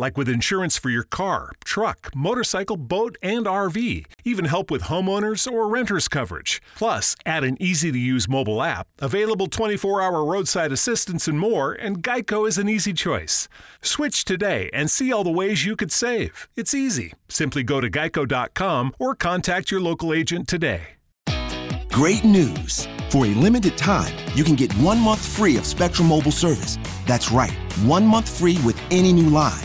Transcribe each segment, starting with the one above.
Like with insurance for your car, truck, motorcycle, boat, and RV. Even help with homeowners or renters coverage. Plus, add an easy to use mobile app, available 24 hour roadside assistance, and more, and Geico is an easy choice. Switch today and see all the ways you could save. It's easy. Simply go to geico.com or contact your local agent today. Great news! For a limited time, you can get one month free of Spectrum Mobile service. That's right, one month free with any new line.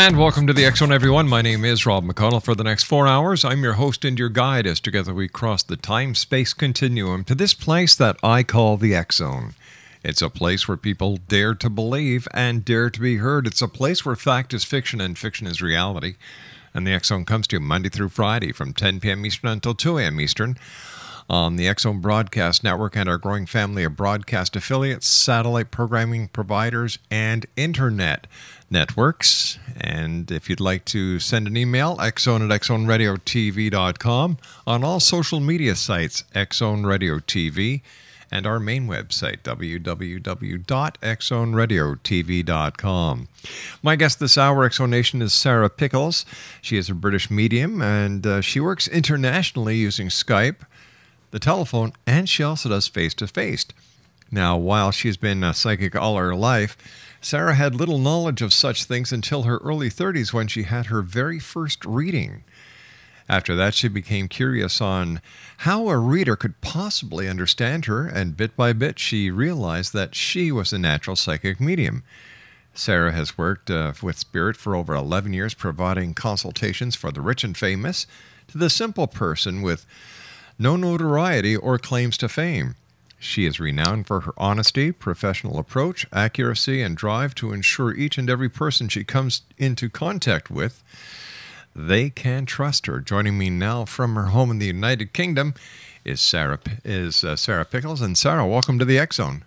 And welcome to the X Zone, everyone. My name is Rob McConnell. For the next four hours, I'm your host and your guide as together we cross the time space continuum to this place that I call the X Zone. It's a place where people dare to believe and dare to be heard. It's a place where fact is fiction and fiction is reality. And the X Zone comes to you Monday through Friday from 10 p.m. Eastern until 2 a.m. Eastern on the X Zone Broadcast Network and our growing family of broadcast affiliates, satellite programming providers, and internet networks. And if you'd like to send an email, xzone at xzoneradiotv.com, on all social media sites, Xzone Radio TV, and our main website, www.xzoneradiotv.com. My guest this hour, X Zone Nation, is Sarah Pickles. She is a British medium, and uh, she works internationally using Skype, the telephone, and she also does face-to-face. Now, while she's been a psychic all her life, Sarah had little knowledge of such things until her early 30s when she had her very first reading. After that, she became curious on how a reader could possibly understand her, and bit by bit, she realized that she was a natural psychic medium. Sarah has worked uh, with Spirit for over 11 years, providing consultations for the rich and famous to the simple person with no notoriety or claims to fame. She is renowned for her honesty, professional approach, accuracy, and drive to ensure each and every person she comes into contact with they can trust her. Joining me now from her home in the United Kingdom is Sarah is uh, Sarah Pickles, and Sarah, welcome to the X Zone.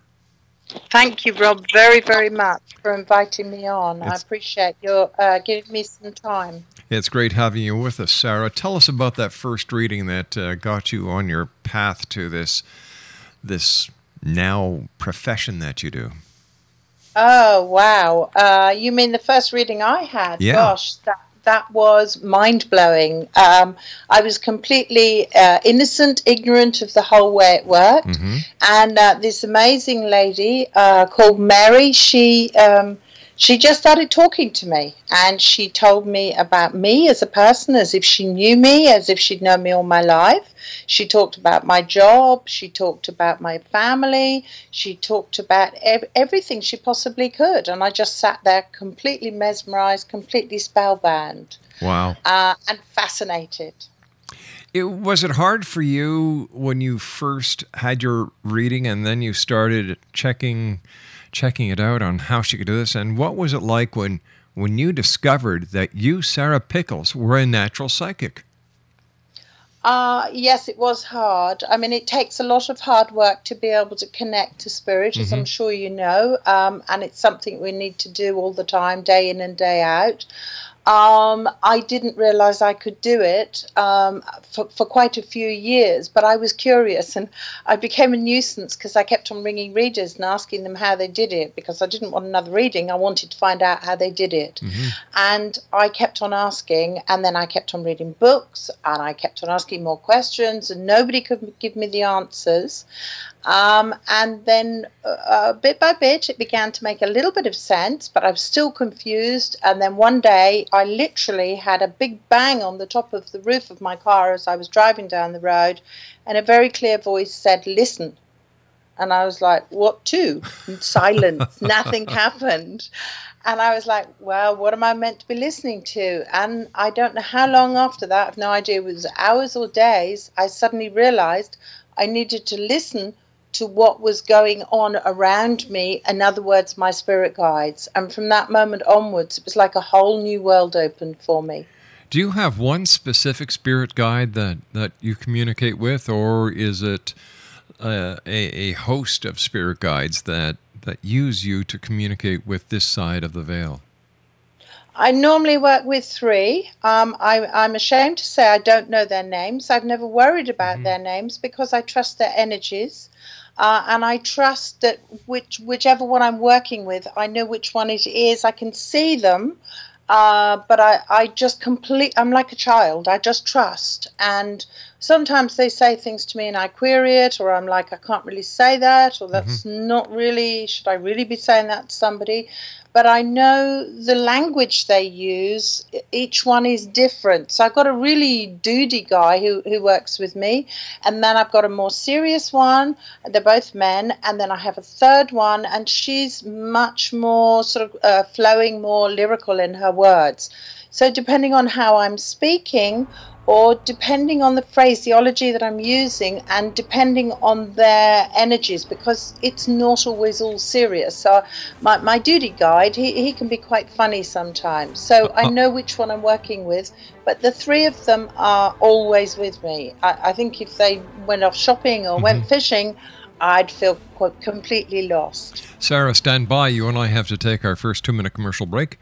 Thank you, Rob, very very much for inviting me on. It's- I appreciate your uh, giving me some time. It's great having you with us, Sarah. Tell us about that first reading that uh, got you on your path to this this now profession that you do. Oh wow! Uh, you mean the first reading I had? Yeah. Gosh, that that was mind blowing. Um, I was completely uh, innocent, ignorant of the whole way it worked, Mm-hmm. and uh, this amazing lady uh, called Mary, she um, she just started talking to me, and she told me about me as a person, as if she knew me, as if she'd known me all my life. She talked about my job. She talked about my family. She talked about ev- everything she possibly could. And I just sat there completely mesmerized, completely spellbound, Wow. uh, and fascinated. It, was it hard for you when you first had your reading and then you started checking checking it out on how she could do this? And what was it like when when you discovered that you, Sarah Pickles, were a natural psychic? Uh, yes, it was hard. I mean, it takes a lot of hard work to be able to connect to spirit, as I'm sure you know, um, and it's something we need to do all the time, day in and day out. Um, I didn't realize I could do it um, for, for quite a few years, but I was curious and I became a nuisance because I kept on ringing readers and asking them how they did it because I didn't want another reading. I wanted to find out how they did it. And I kept on asking, and then I kept on reading books and I kept on asking more questions, and nobody could give me the answers. Um, and then uh, bit by bit, it began to make a little bit of sense, but I was still confused. And then one day, I literally had a big bang on the top of the roof of my car as I was driving down the road, and a very clear voice said, Listen. And I was like, What to? And silence, nothing happened. And I was like, well, what am I meant to be listening to? And I don't know how long after that, I've no idea, it was hours or days, I suddenly realized I needed to listen to what was going on around me. In other words, my spirit guides. And from that moment onwards, it was like a whole new world opened for me. Do you have one specific spirit guide that, that you communicate with, or is it uh, a, a host of spirit guides that, that use you to communicate with this side of the veil? I normally work with three. Um, I, I'm ashamed to say I don't know their names. I've never worried about their names because I trust their energies. Uh, and I trust that which whichever one I'm working with, I know which one it is. I can see them, uh, but I, I just complete. I'm like a child. I just trust. And sometimes they say things to me, and I query it, or I'm like, I can't really say that, or that's not really. Should I really be saying that to somebody? But I know the language they use. Each one is different. So I've got a really doody guy who, who works with me, and then I've got a more serious one. They're both men, and then I have a third one, and she's much more sort of uh, flowing, more lyrical in her words. So depending on how I'm speaking, or depending on the phraseology that I'm using, and depending on their energies, because it's not always all serious. So my, my duty guide, he, he can be quite funny sometimes. So uh, I uh. know which one I'm working with, but the three of them are always with me. I, I think if they went off shopping or went mm-hmm. fishing, I'd feel quite completely lost. Sarah, stand by. You and I have to take our first two minute commercial break.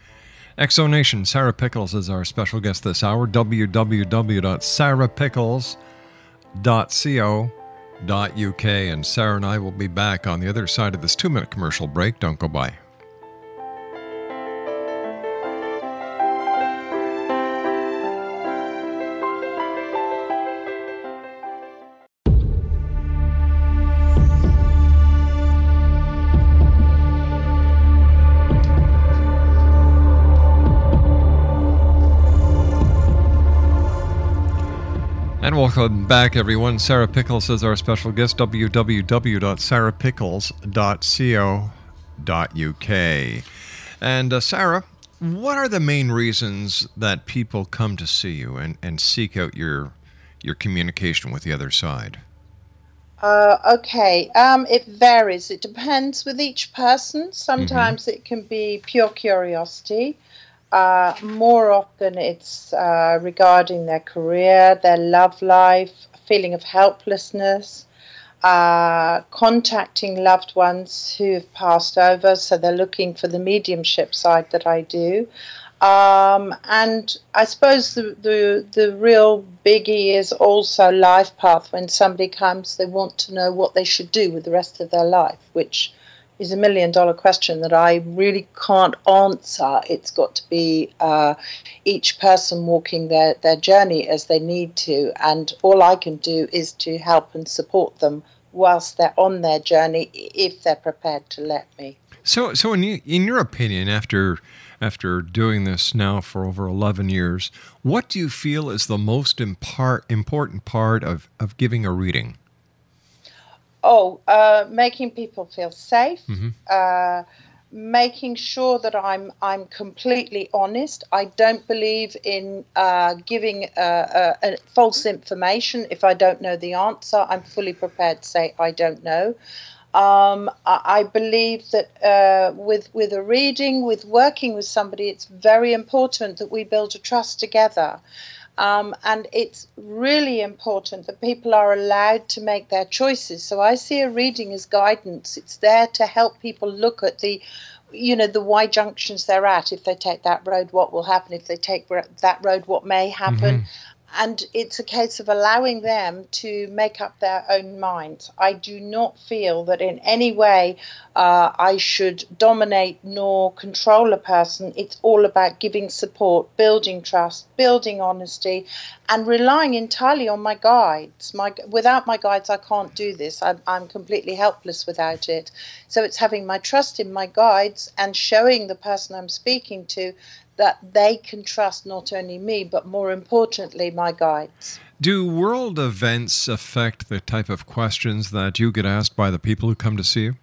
X Zone Nation, Sarah Pickles is our special guest this hour. www.sarahpickles.co.uk. And Sarah and I will be back on the other side of this two minute commercial break. Don't go by. And welcome back, everyone. Sarah Pickles is our special guest. www.sarahpickles.co.uk. And uh, Sarah, what are the main reasons that people come to see you and, and seek out your your communication with the other side? Uh, okay, um, it varies. It depends with each person. Sometimes it can be pure curiosity. Uh, more often, it's uh, regarding their career, their love life, feeling of helplessness, uh, contacting loved ones who have passed over. So they're looking for the mediumship side that I do. Um, and I suppose the, the the real biggie is also life path. When somebody comes, they want to know what they should do with the rest of their life, which is a million dollar question that I really can't answer. It's got to be uh, each person walking their, their journey as they need to, and all I can do is to help and support them whilst they're on their journey if they're prepared to let me. So, so in, in your opinion, after after doing this now for over 11 years, what do you feel is the most impar- important part of, of giving a reading? Oh, uh, making people feel safe. Uh, making sure that I'm I'm completely honest. I don't believe in uh, giving uh, uh, uh, false information. If I don't know the answer, I'm fully prepared to say I don't know. Um, I, I believe that uh, with with a reading, with working with somebody, it's very important that we build a trust together. Um, and it's really important that people are allowed to make their choices. So I see a reading as guidance. It's there to help people look at the you know the y junctions they're at if they take that road what will happen if they take that road what may happen mm-hmm and it's a case of allowing them to make up their own minds. I do not feel that in any way uh, I should dominate nor control a person. It's all about giving support, building trust, building honesty, and relying entirely on my guides. My without my guides, I can't do this. I'm, I'm completely helpless without it. So it's having my trust in my guides and showing the person I'm speaking to that they can trust not only me, but more importantly, my guides. Do world events affect the type of questions that you get asked by the people who come to see you?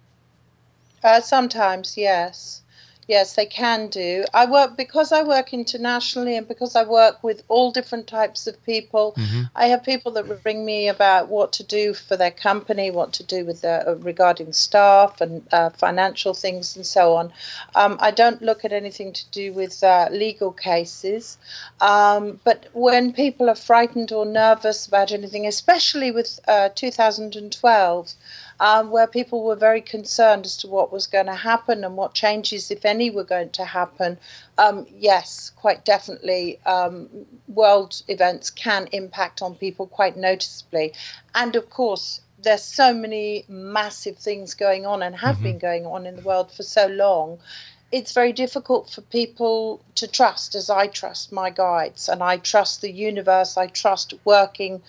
Uh, sometimes, yes. Yes, they can do. I work because I work internationally and because I work with all different types of people. Mm-hmm. I have people that ring me about what to do for their company, what to do with their, uh, regarding staff and uh, financial things and so on. Um, I don't look at anything to do with uh, legal cases, um, but when people are frightened or nervous about anything, especially with uh, 2012 um, where people were very concerned as to what was going to happen and what changes, if any, were going to happen. Um, yes, quite definitely, um, world events can impact on people quite noticeably. And of course, there's so many massive things going on and have mm-hmm. been going on in the world for so long it's very difficult for people to trust as I trust my guides and I trust the universe, I trust working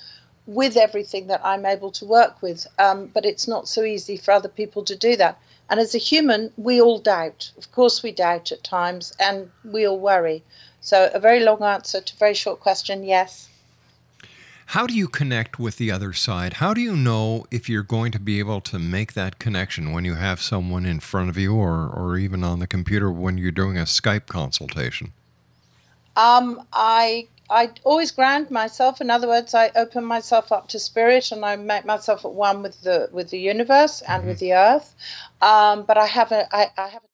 with everything that I'm able to work with. Um, but it's not so easy for other people to do that. And as a human, we all doubt. Of course, we doubt at times, and we all worry. So, a very long answer to a very short question yes. How do you connect with the other side? How do you know if you're going to be able to make that connection when you have someone in front of you or, or even on the computer when you're doing a Skype consultation? Um, I I always ground myself. In other words, I open myself up to spirit, and I make myself at one with the with the universe and mm-hmm. with the earth. Um, but I have a I, I have a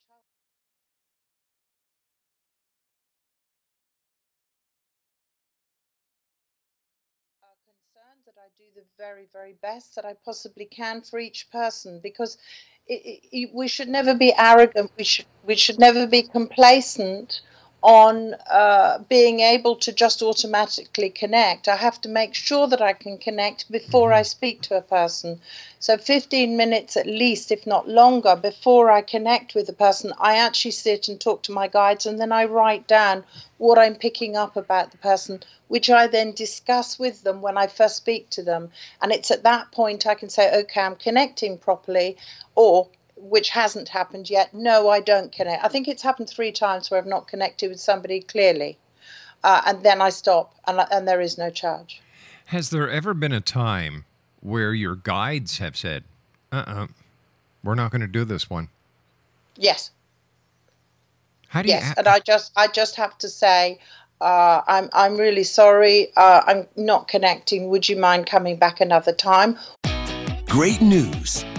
concerned that I do the very very best that I possibly can for each person because. It, it, we should never be arrogant. We should we should never be complacent on uh, being able to just automatically connect. I have to make sure that I can connect before I mm-hmm. speak to a person. So, 15 minutes at least, if not longer, before I connect with a person, I actually sit and talk to my guides and then I write down what I'm picking up about the person, which I then discuss with them when I first speak to them. And it's at that point I can say, okay, I'm connecting properly, or which hasn't happened yet. No, I don't connect. I think it's happened three times where I've not connected with somebody clearly, uh, and then I stop, and, and there is no charge. Has there ever been a time where your guides have said, "Uh, uh-uh, uh, we are not going to do this one"? Yes. How do you? Yes, ha- and I just, I just have to say, uh, I'm, I'm really sorry. Uh, I'm not connecting. Would you mind coming back another time? Great news.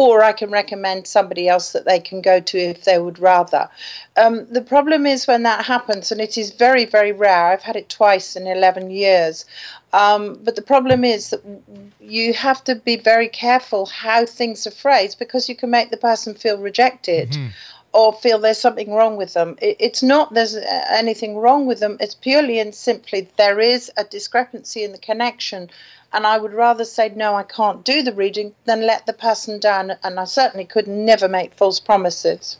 or I can recommend somebody else that they can go to if they would rather. Um, the problem is when that happens, and it is very, very rare. I've had it twice in 11 years. Um, but the problem is that you have to be very careful how things are phrased because you can make the person feel rejected. Mm-hmm or feel there's something wrong with them. It's not there's anything wrong with them. It's purely and simply there is a discrepancy in the connection and I would rather say, no, I can't do the reading than let the person down. And I certainly could never make false promises.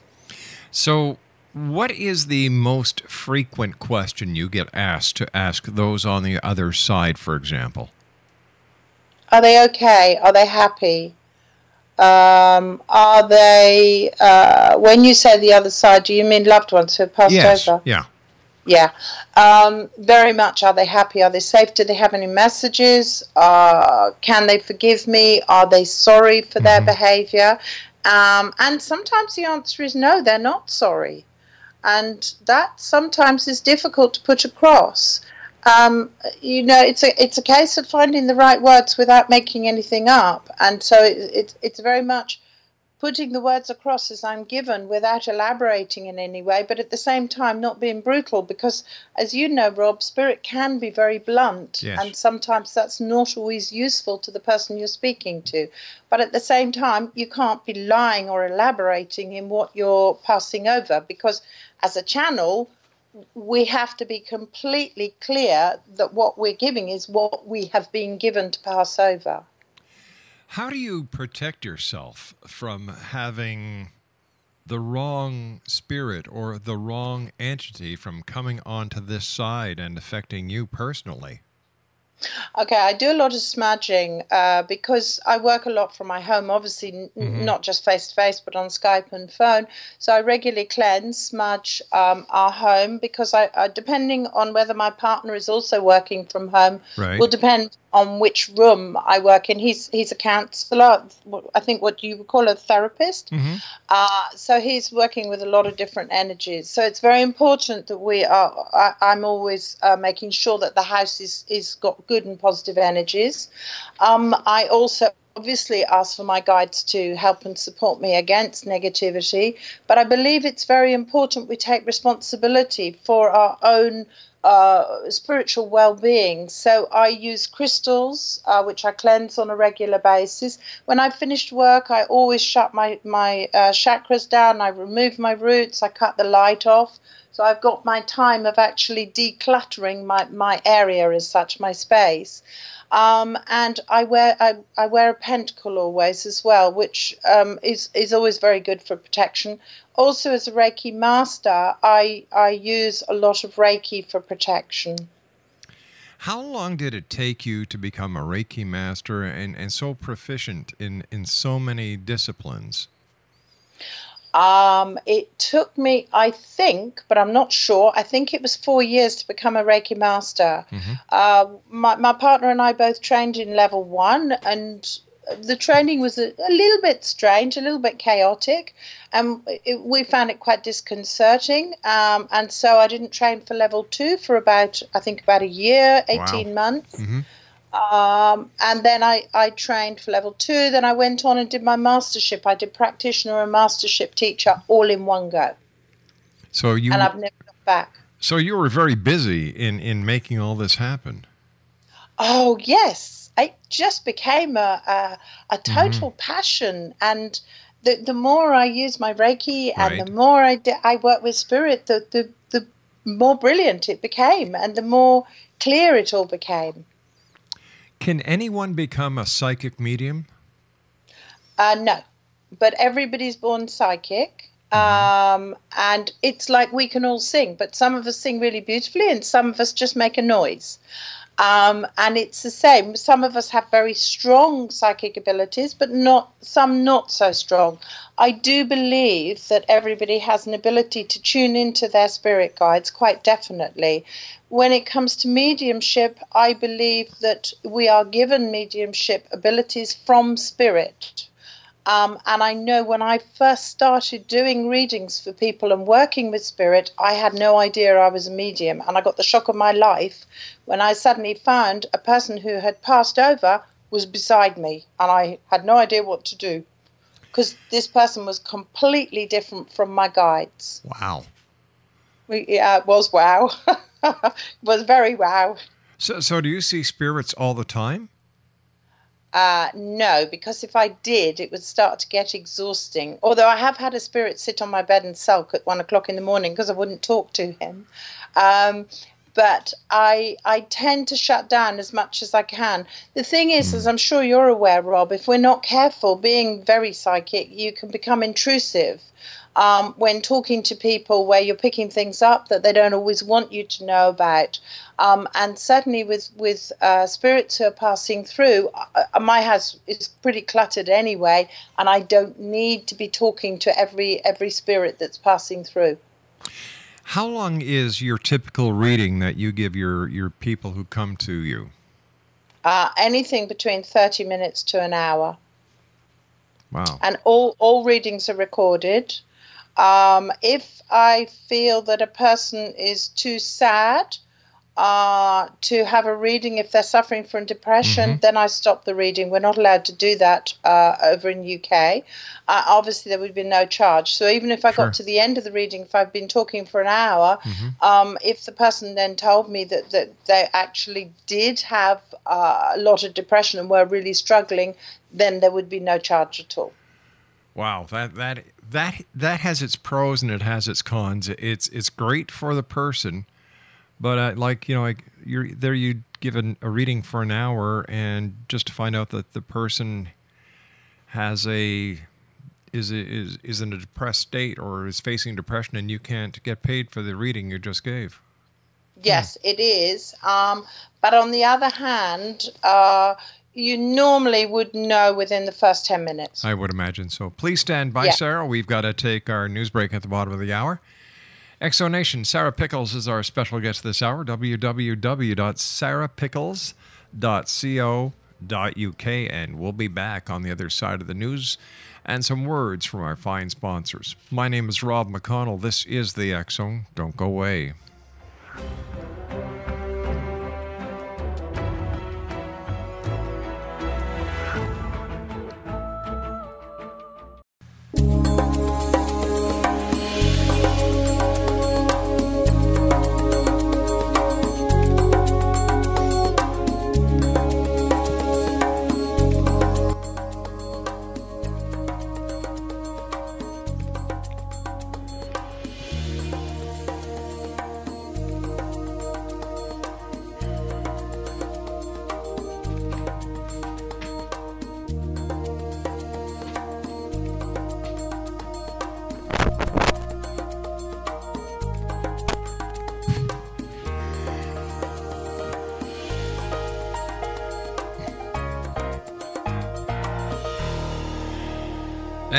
So, What is the most frequent question you get asked to ask those on the other side, for example? Are they okay? Are they happy? Um, are they, uh, when you say the other side, do you mean loved ones who have passed yes. over? Yeah. Yeah, um, very much. Are they happy? Are they safe? Do they have any messages? Uh, can they forgive me? Are they sorry for their behavior? Um, and sometimes the answer is no, they're not sorry. And that sometimes is difficult to put across. Um, you know, it's a it's a case of finding the right words without making anything up. And so it, it, it's very much putting the words across as I'm given without elaborating in any way, but at the same time not being brutal because, as you know, Rob, spirit can be very blunt, Yes. and sometimes that's not always useful to the person you're speaking to. But at the same time, you can't be lying or elaborating in what you're passing over because, as a channel, we have to be completely clear that what we're giving is what we have been given to pass over. How do you protect yourself from having the wrong spirit or the wrong entity from coming onto this side and affecting you personally? Okay, I do a lot of smudging uh, because I work a lot from my home, obviously, n- Mm-hmm. not just face to face, but on Skype and phone. So I regularly cleanse, smudge um, our home because I, I, depending on whether my partner is also working from home, Right. will depend on which room I work in. He's he's a counsellor, I think what you would call a therapist. Uh, so he's working with a lot of different energies. So it's very important that we are. I, I'm always uh, making sure that the house is is got good and positive energies. Um, I also obviously ask for my guides to help and support me against negativity. But I believe it's very important we take responsibility for our own uh, spiritual well-being. So I use crystals, uh, which I cleanse on a regular basis. When I've finished work, I always shut my my uh, chakras down. I remove my roots. I cut the light off. So I've got my time of actually decluttering my, my area as such, my space. Um, and I wear I, I wear a pentacle always as well, which um, is is always very good for protection. Also, as a Reiki master, I I use a lot of Reiki for protection. How long did it take you to become a Reiki master and, and so proficient in, in so many disciplines? Um, it took me, I think, but I'm not sure. I think it was four years to become a Reiki master. Uh, my, my partner and I both trained in level one, and the training was a, a little bit strange, a little bit chaotic, and it, we found it quite disconcerting. Um, and so I didn't train for level two for about, I think, about a year, 18 months. Um, and then I, I trained for level two. Then I went on and did my mastership. I did practitioner and mastership teacher all in one go. So you And I've never looked back. so you were very busy in, in making all this happen. Oh, yes. It just became a, a, a total passion. And the, the more I use my Reiki and Right. the more I I work with spirit, the, the, the more brilliant it became and the more clear it all became. Can anyone become a psychic medium? Uh, no, but everybody's born psychic. Um, and it's like we can all sing, but some of us sing really beautifully and some of us just make a noise. Um, and it's the same. Some of us have very strong psychic abilities, but not some not so strong. I do believe that everybody has an ability to tune into their spirit guides, quite definitely. When it comes to mediumship, I believe that we are given mediumship abilities from spirit. Um, and I know when I first started doing readings for people and working with spirit, I had no idea I was a medium. And I got the shock of my life when I suddenly found a person who had passed over was beside me. And I had no idea what to do because this person was completely different from my guides. Wow. We- Yeah, it was wow. it was very wow. So, so do you see spirits all the time? Uh, no, because if I did, it would start to get exhausting. Although I have had a spirit sit on my bed and sulk at one o'clock in the morning because I wouldn't talk to him. Um, but I I tend to shut down as much as I can. The thing is, as I'm sure you're aware, Rob, if we're not careful, being very psychic, you can become intrusive. Um, when talking to people where you're picking things up that they don't always want you to know about. Um, and certainly with with uh, spirits who are passing through, uh, uh, my house is pretty cluttered anyway, and I don't need to be talking to every every spirit that's passing through. How long is your typical reading that you give your, your people who come to you? Uh, anything between 30 minutes to an hour. Wow. And all, all readings are recorded. Um, if I feel that a person is too sad uh, to have a reading, if they're suffering from depression, Mhm. then I stop the reading. We're not allowed to do that uh, over in UK. Uh, obviously, there would be no charge. So even if I Sure. got to the end of the reading, if I've been talking for an hour, Mhm. um, if the person then told me that, that they actually did have uh, a lot of depression and were really struggling, then there would be no charge at all. Wow, that that that that has its pros and it has its cons. It's it's great for the person, but uh, like you know, like you're there, you give an, a reading for an hour, and just to find out that the person has a is is is in a depressed state or is facing depression, and you can't get paid for the reading you just gave. Yes, it is. Um, but on the other hand, uh, you normally would know within the first 10 minutes. I would imagine so. Please stand by, Yeah. Sarah. We've got to take our news break at the bottom of the hour. X Zone Nation, Sarah Pickles is our special guest this hour. www.sarahpickles.co.uk. And we'll be back on the other side of the news and some words from our fine sponsors. My name is Rob McConnell. This is the X Zone. Don't go away.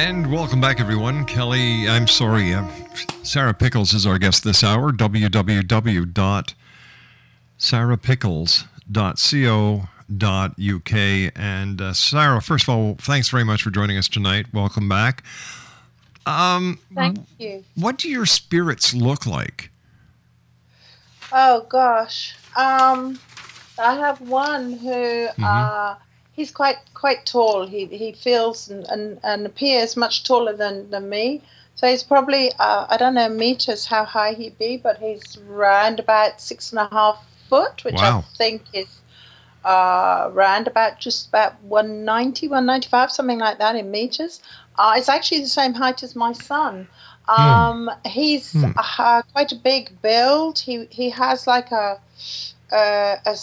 And welcome back, everyone. Kelly, I'm sorry, uh, Sarah Pickles is our guest this hour. www.sarahpickles.co.uk. And uh, Sarah, first of all, thanks very much for joining us tonight. Welcome back. Um, Thank you. what do your spirits look like? Oh, gosh. Um, I have one who Mm-hmm. uh, he's quite quite tall. He, he feels and, and, and appears much taller than, than me. So he's probably, uh, I don't know meters how high he'd be, but he's round about six and a half foot, which Wow. I think is uh, round about just about 190, 195, something like that in meters. Uh, it's actually the same height as my son. Um, He's Hmm. uh, quite a big build. He he has like a, uh, a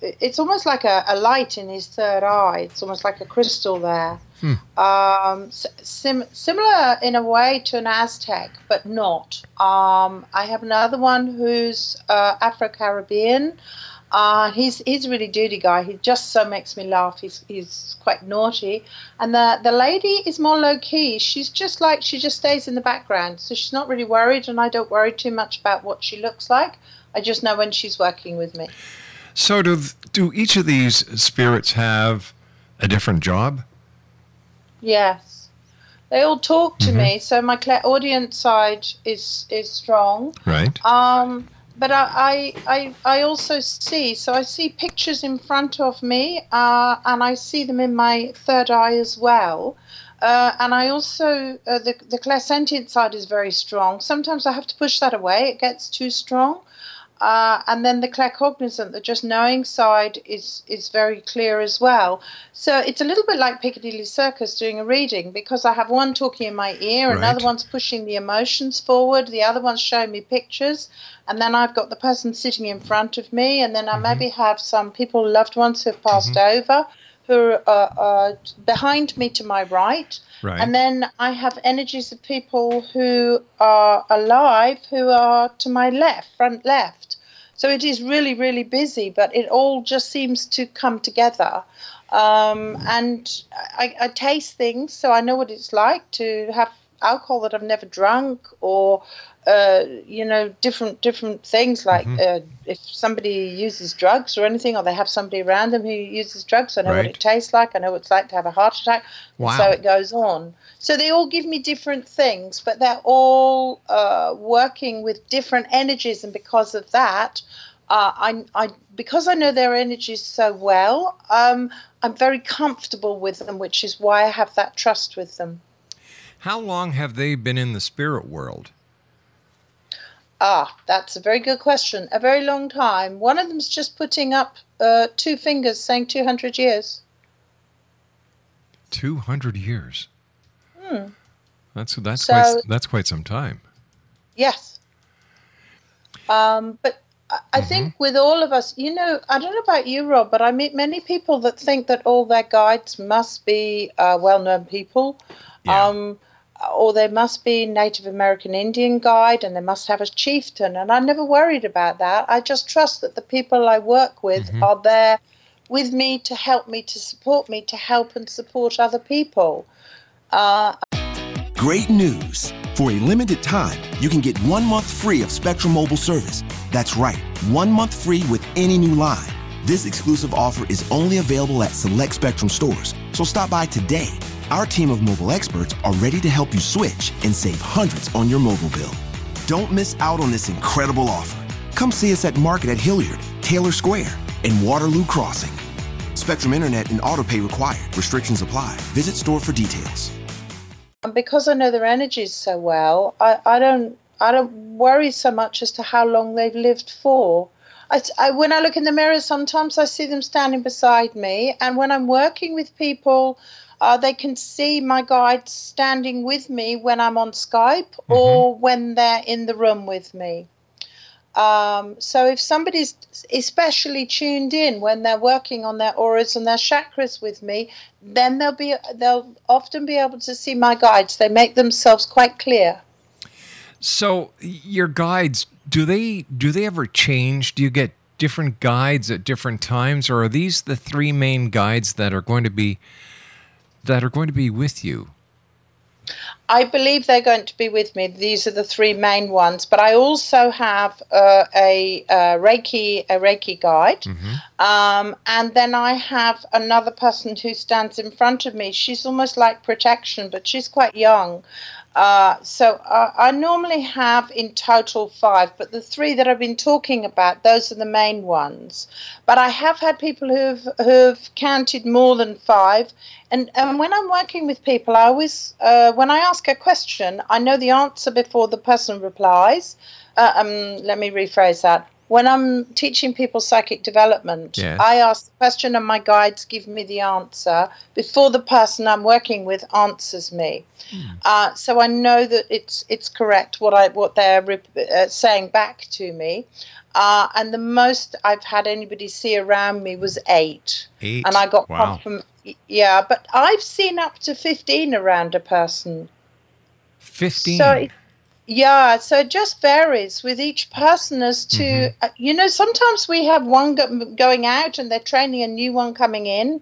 it's almost like a, a light in his third eye. It's almost like a crystal there. Hmm. Um, sim- similar in a way to an Aztec, but not. Um, I have another one who's uh, Afro Caribbean. Uh, he's he's a really dirty guy. He just so makes me laugh. He's he's quite naughty, and the the lady is more low key. She's just like she just stays in the background, so she's not really worried, and I don't worry too much about what she looks like. I just know when she's working with me. So, do, do each of these spirits have a different job? Yes, they all talk to Mhm. me, so my clairaudient side is is strong. Right. Um, but I, I, I, I also see, so I see pictures in front of me, uh, and I see them in my third eye as well. Uh, and I also, uh, the, the clairsentient side is very strong. Sometimes I have to push that away, it gets too strong. Uh, and then the claircognizant, the just knowing side, is is very clear as well. So it's a little bit like Piccadilly Circus doing a reading because I have one talking in my ear, another one's pushing the emotions forward, the other one's showing me pictures, and then I've got the person sitting in front of me, and then I maybe have some people, loved ones who have passed over, who are uh, behind me to my right. Right. And then I have energies of people who are alive who are to my left, front left. So it is really, really busy, but it all just seems to come together. Um, and I, I taste things, so I know what it's like to have alcohol that I've never drunk, or uh, you know, different different things like uh, if somebody uses drugs or anything, or they have somebody around them who uses drugs, I know what it tastes like. I know what it's like to have a heart attack. Wow. So it goes on. So they all give me different things, but they're all uh, working with different energies, and because of that, uh, I, I because I know their energies so well, um, I'm very comfortable with them, which is why I have that trust with them. How long have they been in the spirit world? Ah, that's a very good question. A very long time. One of them's just putting up uh, two fingers, saying 200 years. 200 years. Hmm. That's that's So- quite that's quite some time. Yes. Um, but I, I think with all of us, you know, I don't know about you, Rob, but I meet many people that think that all their guides must be uh, well known people. Yeah. Um, or they must be Native American Indian guide and they must have a chieftain. And I never worried about that. I just trust that the people I work with are there with me to help me, to support me, to help and support other people. Uh, Great news! For a limited time, you can get one month free of Spectrum Mobile service. That's right, one month free with any new line. This exclusive offer is only available at select Spectrum stores, so stop by today. Our team of mobile experts are ready to help you switch and save hundreds on your mobile bill. Don't miss out on this incredible offer. Come see us at Market at Hilliard, Taylor Square, and Waterloo Crossing. Spectrum Internet and autopay required. Restrictions apply. Visit store for details. because I know their energies so well, I, I don't I don't worry so much as to how long they've lived for. I, I- when I look in the mirror, sometimes I see them standing beside me, and when I'm working with people, uh, they can see my guides standing with me when I'm on Skype or when they're in the room with me. Um, so if somebody's especially tuned in when they're working on their auras and their chakras with me, then they'll be they'll often be able to see my guides. They make themselves quite clear. So your guides, do they do they ever change? Do you get different guides at different times or are these the three main guides that are going to be that are going to be with you? I believe they're going to be with me. These are the three main ones, but I also have uh, a, uh Reiki a Reiki guide, um, and then I have another person who stands in front of me. She's almost like protection, but she's quite young. Uh, so uh, I normally have in total five, but the three that I've been talking about, those are the main ones. But I have had people who've who've counted more than five, and and when I'm working with people, I always uh, when I ask a question, I know the answer before the person replies. Uh, um, let me rephrase that. When I'm teaching people psychic development, Yes. I ask the question and my guides give me the answer before the person I'm working with answers me. Uh, so I know that it's it's correct what I what they're rep- uh, saying back to me. Uh, and the most I've had anybody see around me was eight, Eight. and I got Wow. Yeah, but I've seen up to fifteen around a person. 15. So it- yeah, so it just varies with each person as to Mm-hmm. uh, you know. Sometimes we have one go- going out and they're training a new one coming in,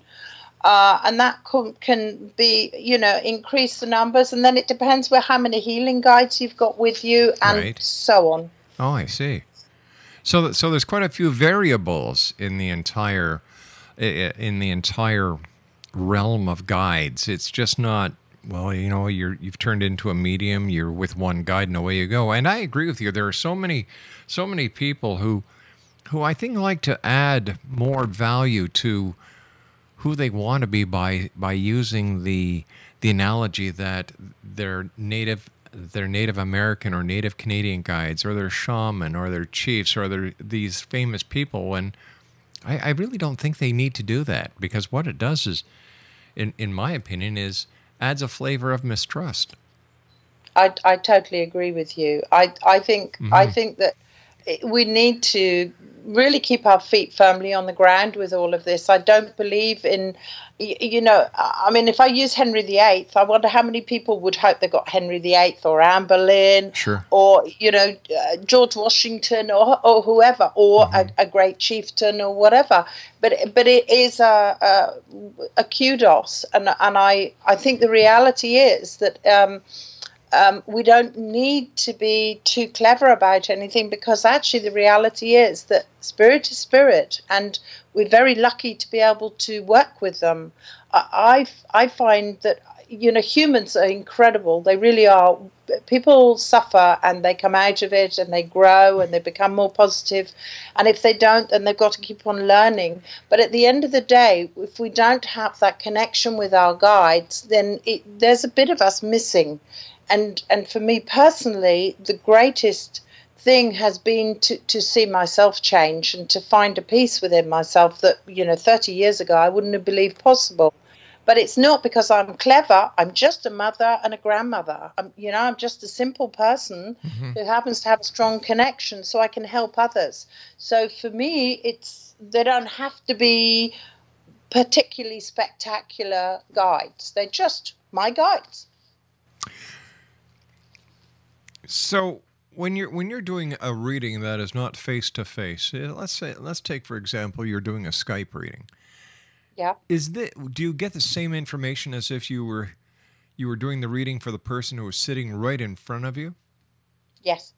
uh, and that can, can be you know increase the numbers. And then it depends where how many healing guides you've got with you and Right. so on. Oh, I see. So, th- so there's quite a few variables in the entire in the entire realm of guides. It's just not well, you know, you're you've turned into a medium. You're with one guide, and away you go. And I agree with you. There are so many, so many people who, who I think like to add more value to who they want to be by by using the the analogy that they're native they're Native American or Native Canadian guides or they're shaman or they're chiefs or they're these famous people and I, I really don't think they need to do that because what it does is in in my opinion is adds a flavor of mistrust. I, I totally agree with you. I I think I mm-hmm. think that we need to really keep our feet firmly on the ground with all of this. I don't believe in, you know, I mean, if I use Henry VIII, I wonder how many people would hope they got Henry VIII or Anne Boleyn Sure. or, you know, uh, George Washington or, or whoever, or a, a great chieftain or whatever. But but it is a, a, a kudos. And, and I, I think the reality is that. Um, um, we don't need to be too clever about anything because actually the reality is that spirit is spirit and we're very lucky to be able to work with them. I, I, I find that you know humans are incredible they really are people suffer and they come out of it and they grow and they become more positive. and if they don't then they've got to keep on learning but at the end of the day if we don't have that connection with our guides then it, there's a bit of us missing and and for me personally the greatest thing has been to, to see myself change and to find a peace within myself that you know 30 years ago i wouldn't have believed possible. But it's not because i'm clever i'm just a mother and a grandmother. I'm you know i'm just a simple person mm-hmm. who happens to have a strong connection so i can help others. So for me it's they don't have to be particularly spectacular guides. They're just my guides So when you're when you're doing a reading that is not face to face, let's say let's take for example you're doing a Skype reading. yeah Is that do you get the same information as if you were you were doing the reading for the person who was sitting right in front of you? Yes,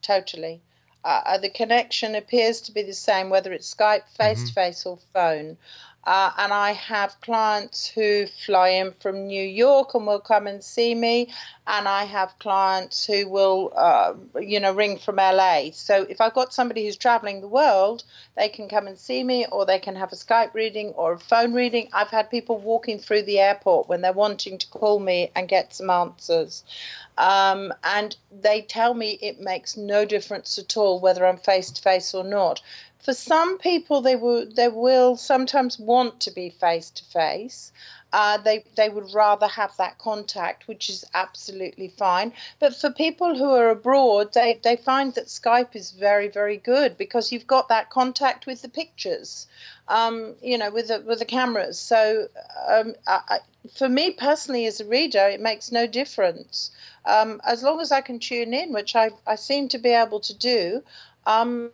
totally. Uh, uh, the connection appears to be the same, whether it's Skype, face to face, or phone. Uh, and I have clients who fly in from New York and will come and see me, and I have clients who will, uh, you know, ring from LA. So if I've got somebody who's traveling the world, they can come and see me, or they can have a Skype reading or a phone reading. I've had people walking through the airport when they're wanting to call me and get some answers. Um, and they tell me it makes no difference at all whether I'm face to face or not. For some people, they will they will sometimes want to be face to face. They they would rather have that contact, which is absolutely fine. But for people who are abroad, they, they find that Skype is very very good because you've got that contact with the pictures, um, you know, with the with the cameras. So um, I, for me personally, as a reader, it makes no difference um, as long as I can tune in, which I I seem to be able to do. Um,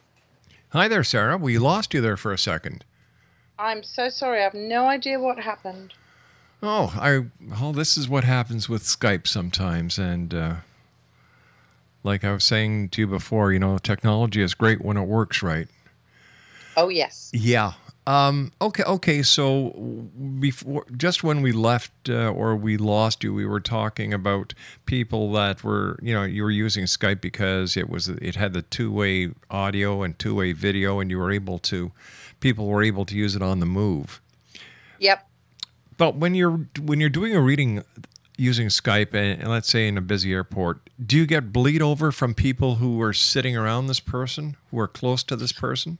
Hi there, Sarah. We lost you there for a second. I'm so sorry. I have no idea what happened. Oh, I well, this is what happens with Skype sometimes, and uh, like I was saying to you before, you know, technology is great when it works right. Oh yes. Yeah. Um, okay. Okay. So before, just when we left uh, or we lost you, we were talking about people that were, you know, you were using Skype because it was it had the two way audio and two way video, and you were able to, people were able to use it on the move. Yep. But when you're when you're doing a reading using Skype, and, and let's say in a busy airport, do you get bleed over from people who are sitting around this person, who are close to this person?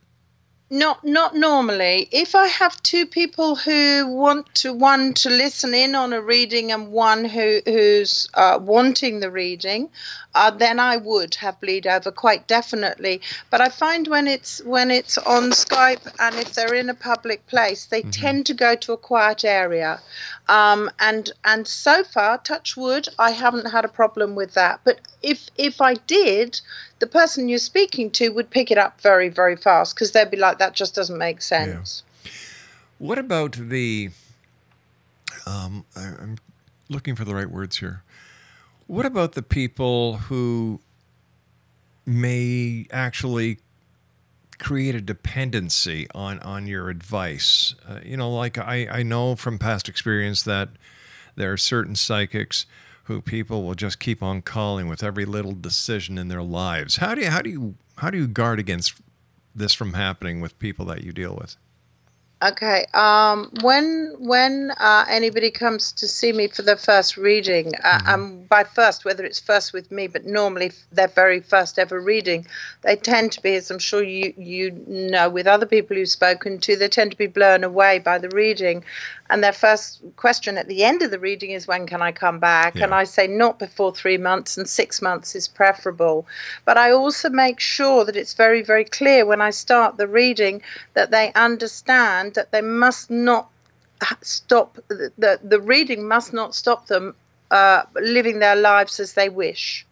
Not not normally. If I have two people who want to one to listen in on a reading and one who who's uh, wanting the reading, uh, then I would have bleed over quite definitely. But I find when it's when it's on Skype and if they're in a public place, they tend to go to a quiet area. Um, and and so far, touch wood, I haven't had a problem with that. But if if I did, the person you're speaking to would pick it up very very fast because they'd be like, that just doesn't make sense. What about the? Um, I- I'm looking for the right words here. What about the people who may actually create a dependency on on your advice? Uh, you know, like I I know from past experience that there are certain psychics who people will just keep on calling with every little decision in their lives. How do you how do you how do you guard against this from happening with people that you deal with? Okay. Um, when when uh, anybody comes to see me for their first reading, uh, Mm-hmm. um, by first, whether it's first with me, but normally their very first ever reading, they tend to be, as I'm sure you you know, with other people you've spoken to, they tend to be blown away by the reading, and their first question at the end of the reading is, "When can I come back?" And I say, "Not before three months, and six months is preferable." But I also make sure that it's very very clear when I start the reading that they understand that they must not stop the, the, the reading must not stop them uh, living their lives as they wish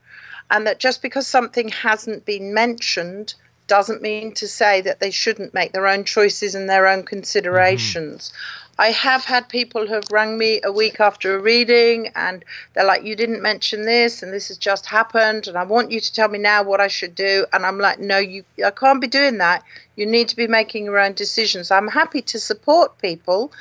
and that just because something hasn't been mentioned doesn't mean to say that they shouldn't make their own choices and their own considerations. I have had people who have rung me a week after a reading and they're like, You didn't mention this and this has just happened and I want you to tell me now what I should do. And I'm like, No, you I can't be doing that. You need to be making your own decisions. I'm happy to support people,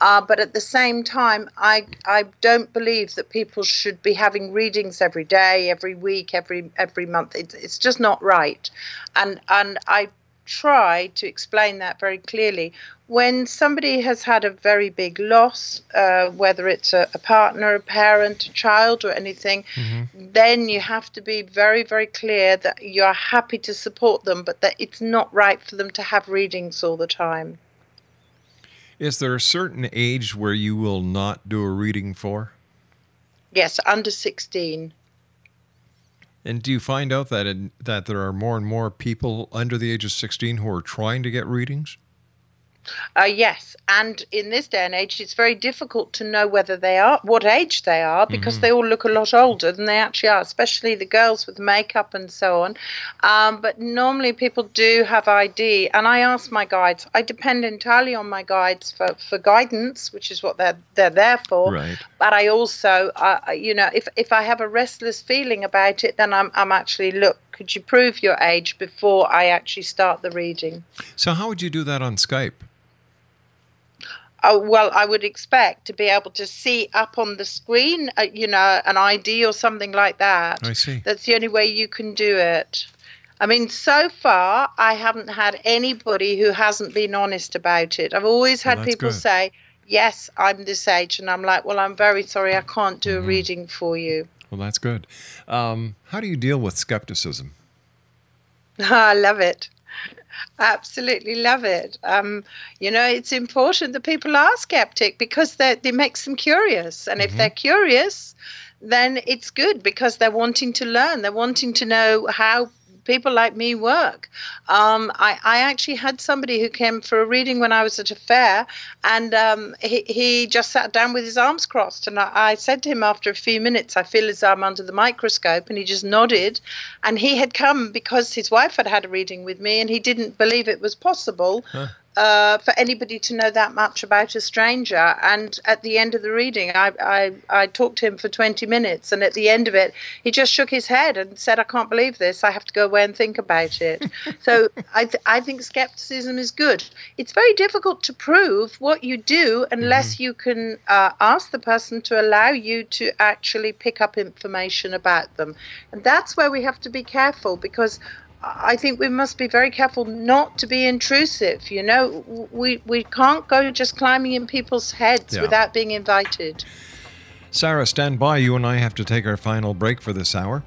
uh, but at the same time, I I don't believe that people should be having readings every day, every week, every every month. It's it's just not right, and and I try to explain that very clearly. When somebody has had a very big loss, uh, whether it's a, a partner, a parent, a child, or anything, then you have to be very, very clear that you are happy to support them, but that it's not right for them to have readings all the time. Is there a certain age where you will not do a reading for? Yes, under 16. And do you find out that it, that there are more and more people under the age of 16 who are trying to get readings? Uh, yes, and in this day and age, it's very difficult to know whether they are, what age they are, because they all look a lot older than they actually are, especially the girls with makeup and so on. Um, but normally people do have ID, and I ask my guides. I depend entirely on my guides for, for guidance, which is what they're they're there for. Right. But I also, uh, you know, if if I have a restless feeling about it, then I'm I'm actually look. Could you prove your age before I actually start the reading? So how would you do that on Skype? Oh, well, I would expect to be able to see up on the screen, uh, you know, an ID or something like that. I see. That's the only way you can do it. I mean, so far, I haven't had anybody who hasn't been honest about it. I've always had that's people good. say, Yes, I'm this age. And I'm like, Well, I'm very sorry, I can't do Mm-hmm. a reading for you. Well, that's good. Um, how do you deal with skepticism? I love it. Absolutely love it. Um, you know, it's important that people are skeptic because that it makes them curious, and if they're curious, then it's good because they're wanting to learn. They're wanting to know how people like me work. Um, I, I actually had somebody who came for a reading when I was at a fair, and um, he, he just sat down with his arms crossed. And I, I said to him after a few minutes, I feel as I'm under the microscope. And he just nodded. And he had come because his wife had had a reading with me, and he didn't believe it was possible. Uh, for anybody to know that much about a stranger. And at the end of the reading, I, I, I talked to him for 20 minutes. And at the end of it, he just shook his head and said, I can't believe this. I have to go away and think about it. so I, th- I think skepticism is good. It's very difficult to prove what you do unless you can uh, ask the person to allow you to actually pick up information about them. And that's where we have to be careful because I think we must be very careful not to be intrusive. You know, we we can't go just climbing in people's heads Yeah. without being invited. Sarah, stand by. You and I have to take our final break for this hour.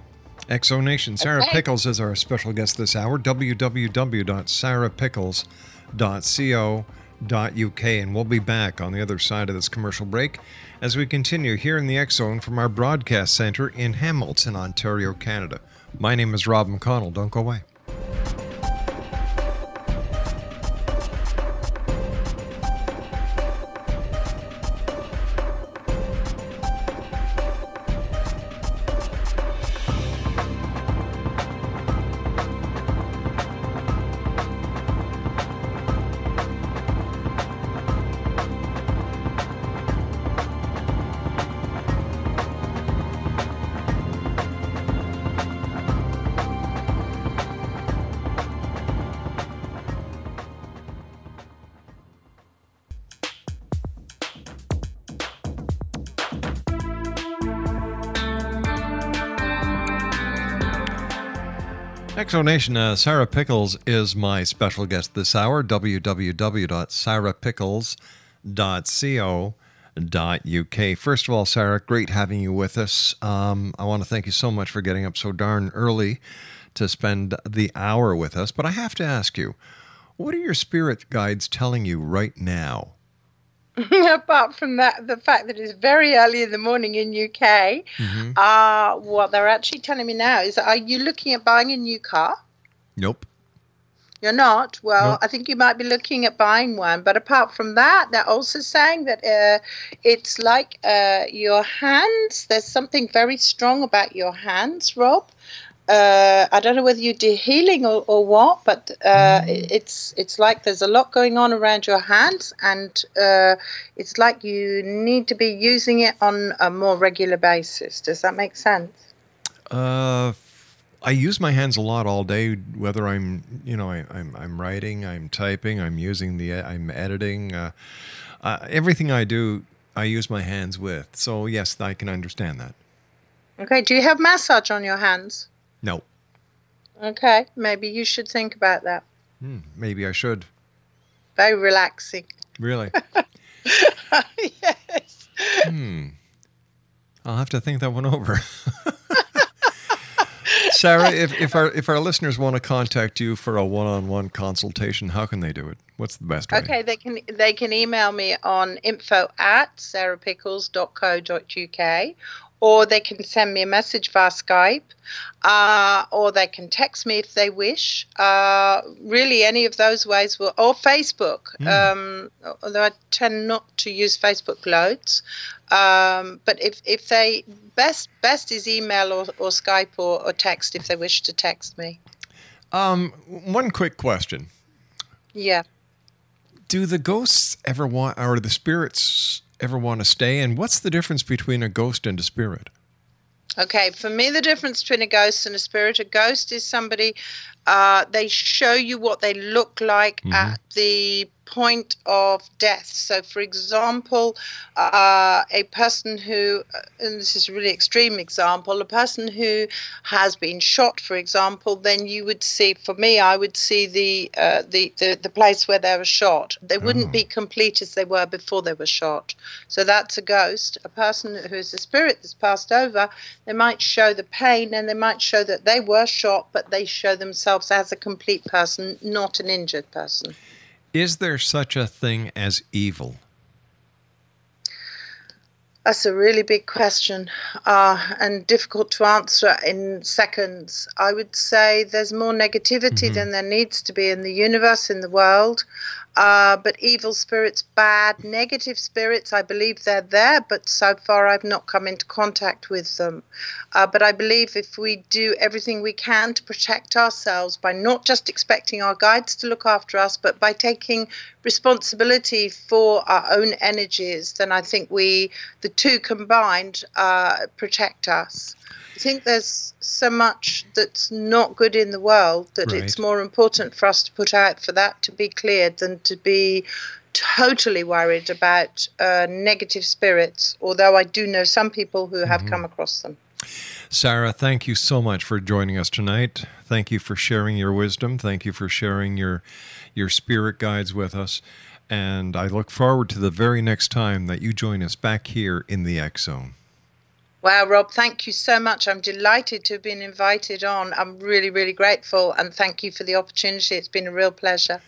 X Zone Nation, Sarah Okay. Pickles is our special guest this hour. www.sarahpickles.co.uk. And we'll be back on the other side of this commercial break as we continue here in the X Zone from our broadcast center in Hamilton, Ontario, Canada. My name is Rob McConnell. Don't go away. X Zone Nation, uh, Sarah Pickles is my special guest this hour. www.sarahpickles.co.uk. First of all, Sarah, great having you with us. Um, I want to thank you so much for getting up so darn early to spend the hour with us. But I have to ask you, what are your spirit guides telling you right now? Apart from that, the fact that it's very early in the morning in UK, Mm-hmm. uh, what they're actually telling me now is, are you looking at buying a new car? Nope. You're not. Well, Nope. I think you might be looking at buying one. But apart from that, they're also saying that uh, it's like uh, your hands. There's something very strong about your hands, Rob. Uh, I don't know whether you do healing or, or what, but uh, it- it's it's like there's a lot going on around your hands, and uh, it's like you need to be using it on a more regular basis. Does that make sense? Uh, I use my hands a lot all day. Whether I'm, you know, I, I'm I'm writing, I'm typing, I'm using the, I'm editing. Uh, uh, everything I do, I use my hands with. So yes, I can understand that. Okay. Do you have massage on your hands? No, Okay. Maybe you should think about that. hmm, maybe I should. Very relaxing. Really, yes. hmm. I'll have to think that one over. Sarah, if, if our if our listeners want to contact you for a one-on-one consultation, how can they do it? What's the best way? Okay, they can they can email me on info at sarahpickles.co.uk or they can send me a message via Skype uh, or they can text me if they wish. Uh, really, any of those ways will, or Facebook. Um, although I tend not to use Facebook loads. Um, but if, if they best best is email or, or Skype or, or text if they wish to text me. Um, one quick question. Yeah. Do the ghosts ever want, or the spirits ever want to stay? And what's the difference between a ghost and a spirit? Okay, for me, the difference between a ghost and a spirit a ghost is somebody, uh, they show you what they look like at the point of death. So, for example, uh, a person who, uh, and this is a really extreme example, a person who has been shot, for example, then you would see, for me, I would see the, uh, the, the, the place where they were shot. They wouldn't be complete as they were before they were shot. So, that's a ghost. A person who is a spirit that's passed over, they might show the pain and they might show that they were shot, but they show themselves as a complete person, not an injured person. Is there such a thing as evil? That's a really big question uh, and difficult to answer in seconds. I would say there's more negativity than there needs to be in the universe, in the world. Uh, but evil spirits, bad, negative spirits, I believe they're there, but so far I've not come into contact with them. Uh, but I believe if we do everything we can to protect ourselves by not just expecting our guides to look after us, but by taking responsibility for our own energies, then I think we, the two combined, uh, protect us. I think there's so much that's not good in the world that it's more important for us to put out for that to be cleared than to be totally worried about uh, negative spirits. Although I do know some people who have come across them. Sarah, thank you so much for joining us tonight. Thank you for sharing your wisdom. Thank you for sharing your your spirit guides with us. And I look forward to the very next time that you join us back here in the X Zone. Wow, Rob, thank you so much. I'm delighted to have been invited on. I'm really, really grateful and thank you for the opportunity. It's been a real pleasure.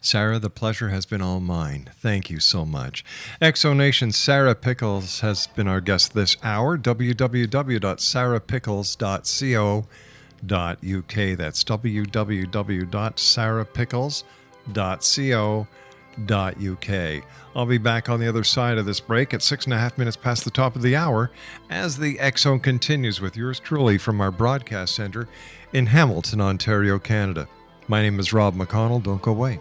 Sarah, the pleasure has been all mine. Thank you so much. X Zone Nation Sarah Pickles has been our guest this hour. www.sarahpickles.co.uk. That's www.sarahpickles.co.uk. I'll be back on the other side of this break at six and a half minutes past the top of the hour as the X Zone continues with yours truly from our broadcast center in Hamilton, Ontario, Canada. My name is Rob McConnell. Don't go away.